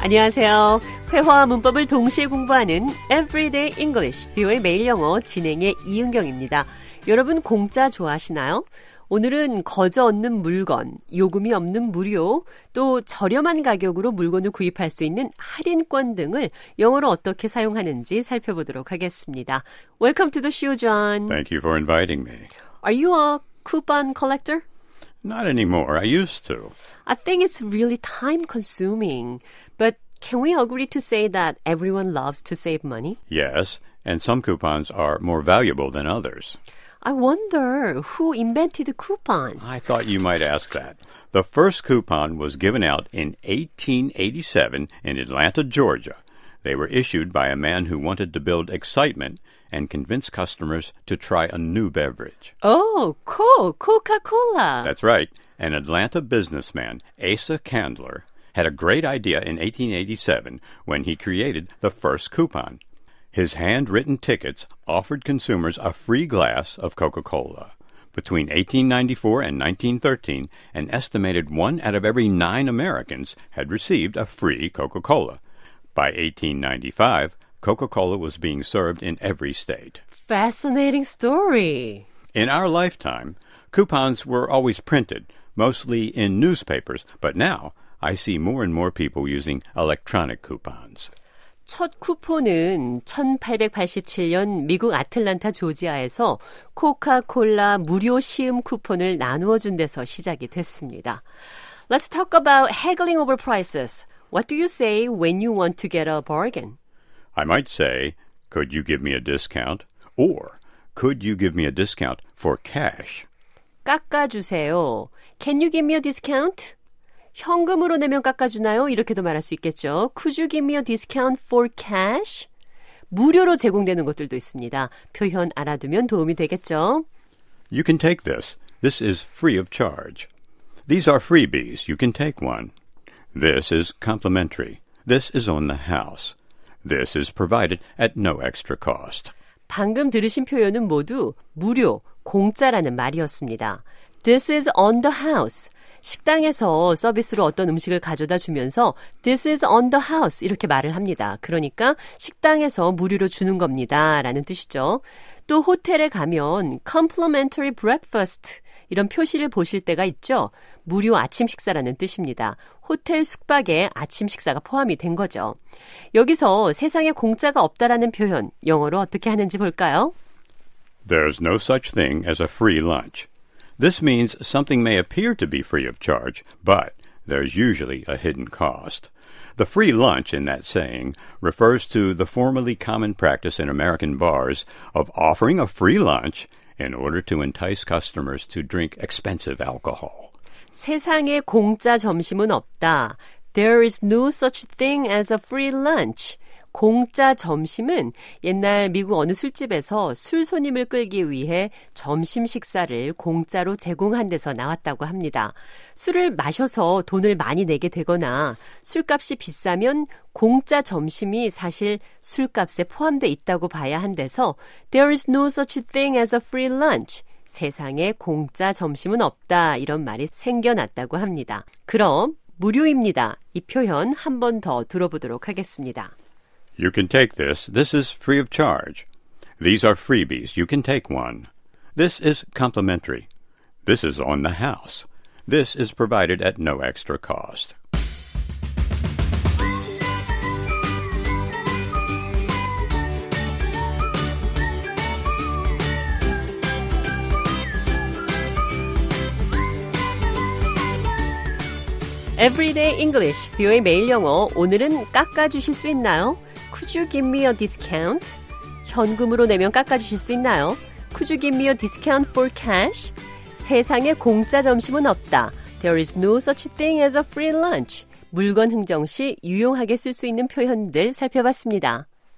안녕하세요. 회화와 문법을 동시에 공부하는 Everyday English, 뷰의 매일 영어 진행의 이은경입니다. 여러분 공짜 좋아하시나요? 오늘은 거저 얻는 물건, 요금이 없는 무료, 또 저렴한 가격으로 물건을 구입할 수 있는 할인권 등을 영어로 어떻게 사용하는지 살펴보도록 하겠습니다. Welcome to the show, John. Thank you for inviting me. Are you a coupon collector? Not anymore. I used to. I think it's really time consuming. But can we agree to say that everyone loves to save money? Yes, and some coupons are more valuable than others. I wonder who invented coupons. I thought you might ask that. The first coupon was given out in 1887 in Atlanta, Georgia. They were issued by a man who wanted to build excitement and convince customers to try a new beverage. Oh, cool. Coca-Cola. That's right. An Atlanta businessman, Asa Candler, had a great idea in 1887 when he created the first coupon. His handwritten tickets offered consumers a free glass of Coca Cola. Between 1894 and 1913, an estimated one out of every nine Americans had received a free Coca Cola. By 1895, Coca Cola was being served in every state. Fascinating story. In our lifetime, coupons were always printed, mostly in newspapers, but now I see more and more people using electronic coupons. 첫 쿠폰은 1887년 미국 아틀란타 조지아에서 코카콜라 무료 시음 쿠폰을 나누어 준 데서 시작이 됐습니다. Let's talk about haggling over prices. What do you say when you want to get a bargain? I might say, Could you give me a discount? Or, Could you give me a discount for cash? 깎아주세요. Can you give me a discount? 현금으로 내면 깎아주나요? 이렇게도 말할 수 있겠죠. Could you give me a discount for cash? 무료로 제공되는 것들도 있습니다. 표현 알아두면 도움이 되겠죠. You can take this. This is free of charge. These are freebies. You can take one. This is complimentary. This is on the house. This is provided at no extra cost. 방금 들으신 표현은 모두 무료, 공짜라는 말이었습니다. This is on the house. 식당에서 서비스로 어떤 음식을 가져다 주면서 This is on the house 이렇게 말을 합니다. 그러니까 식당에서 무료로 주는 겁니다. 라는 뜻이죠. 또 호텔에 가면 complimentary breakfast 이런 표시를 보실 때가 있죠. 무료 아침 식사라는 뜻입니다. 호텔 숙박에 아침 식사가 포함이 된 거죠. 여기서 세상에 공짜가 없다라는 표현 영어로 어떻게 하는지 볼까요? There's no such thing as a free lunch. This means something may appear to be free of charge, but there's usually a hidden cost. The free lunch in that saying refers to the formerly common practice in American bars of offering a free lunch in order to entice customers to drink expensive alcohol. 세상에 공짜 점심은 없다. There is no such thing as a free lunch. 공짜 점심은 옛날 미국 어느 술집에서 술 손님을 끌기 위해 점심 식사를 공짜로 제공한 데서 나왔다고 합니다. 술을 마셔서 돈을 많이 내게 되거나 술값이 비싸면 공짜 점심이 사실 술값에 포함돼 있다고 봐야 한데서 There is no such thing as a free lunch. 세상에 공짜 점심은 없다. 이런 말이 생겨났다고 합니다. 그럼 무료입니다. 이 표현 한 번 더 들어보도록 하겠습니다. You can take this. This is free of charge. These are freebies. You can take one. This is complimentary. This is on the house. This is provided at no extra cost. Everyday English, 뷰의 매일 영어. 오늘은 깎아주실 수 있나요? Could you give me a discount? 현금으로 내면 깎아주실 수 있나요? Could you give me a discount for cash? 세상에 공짜 점심은 없다. There is no such thing as a free lunch. 물건 흥정 시 유용하게 쓸 수 있는 표현들 살펴봤습니다.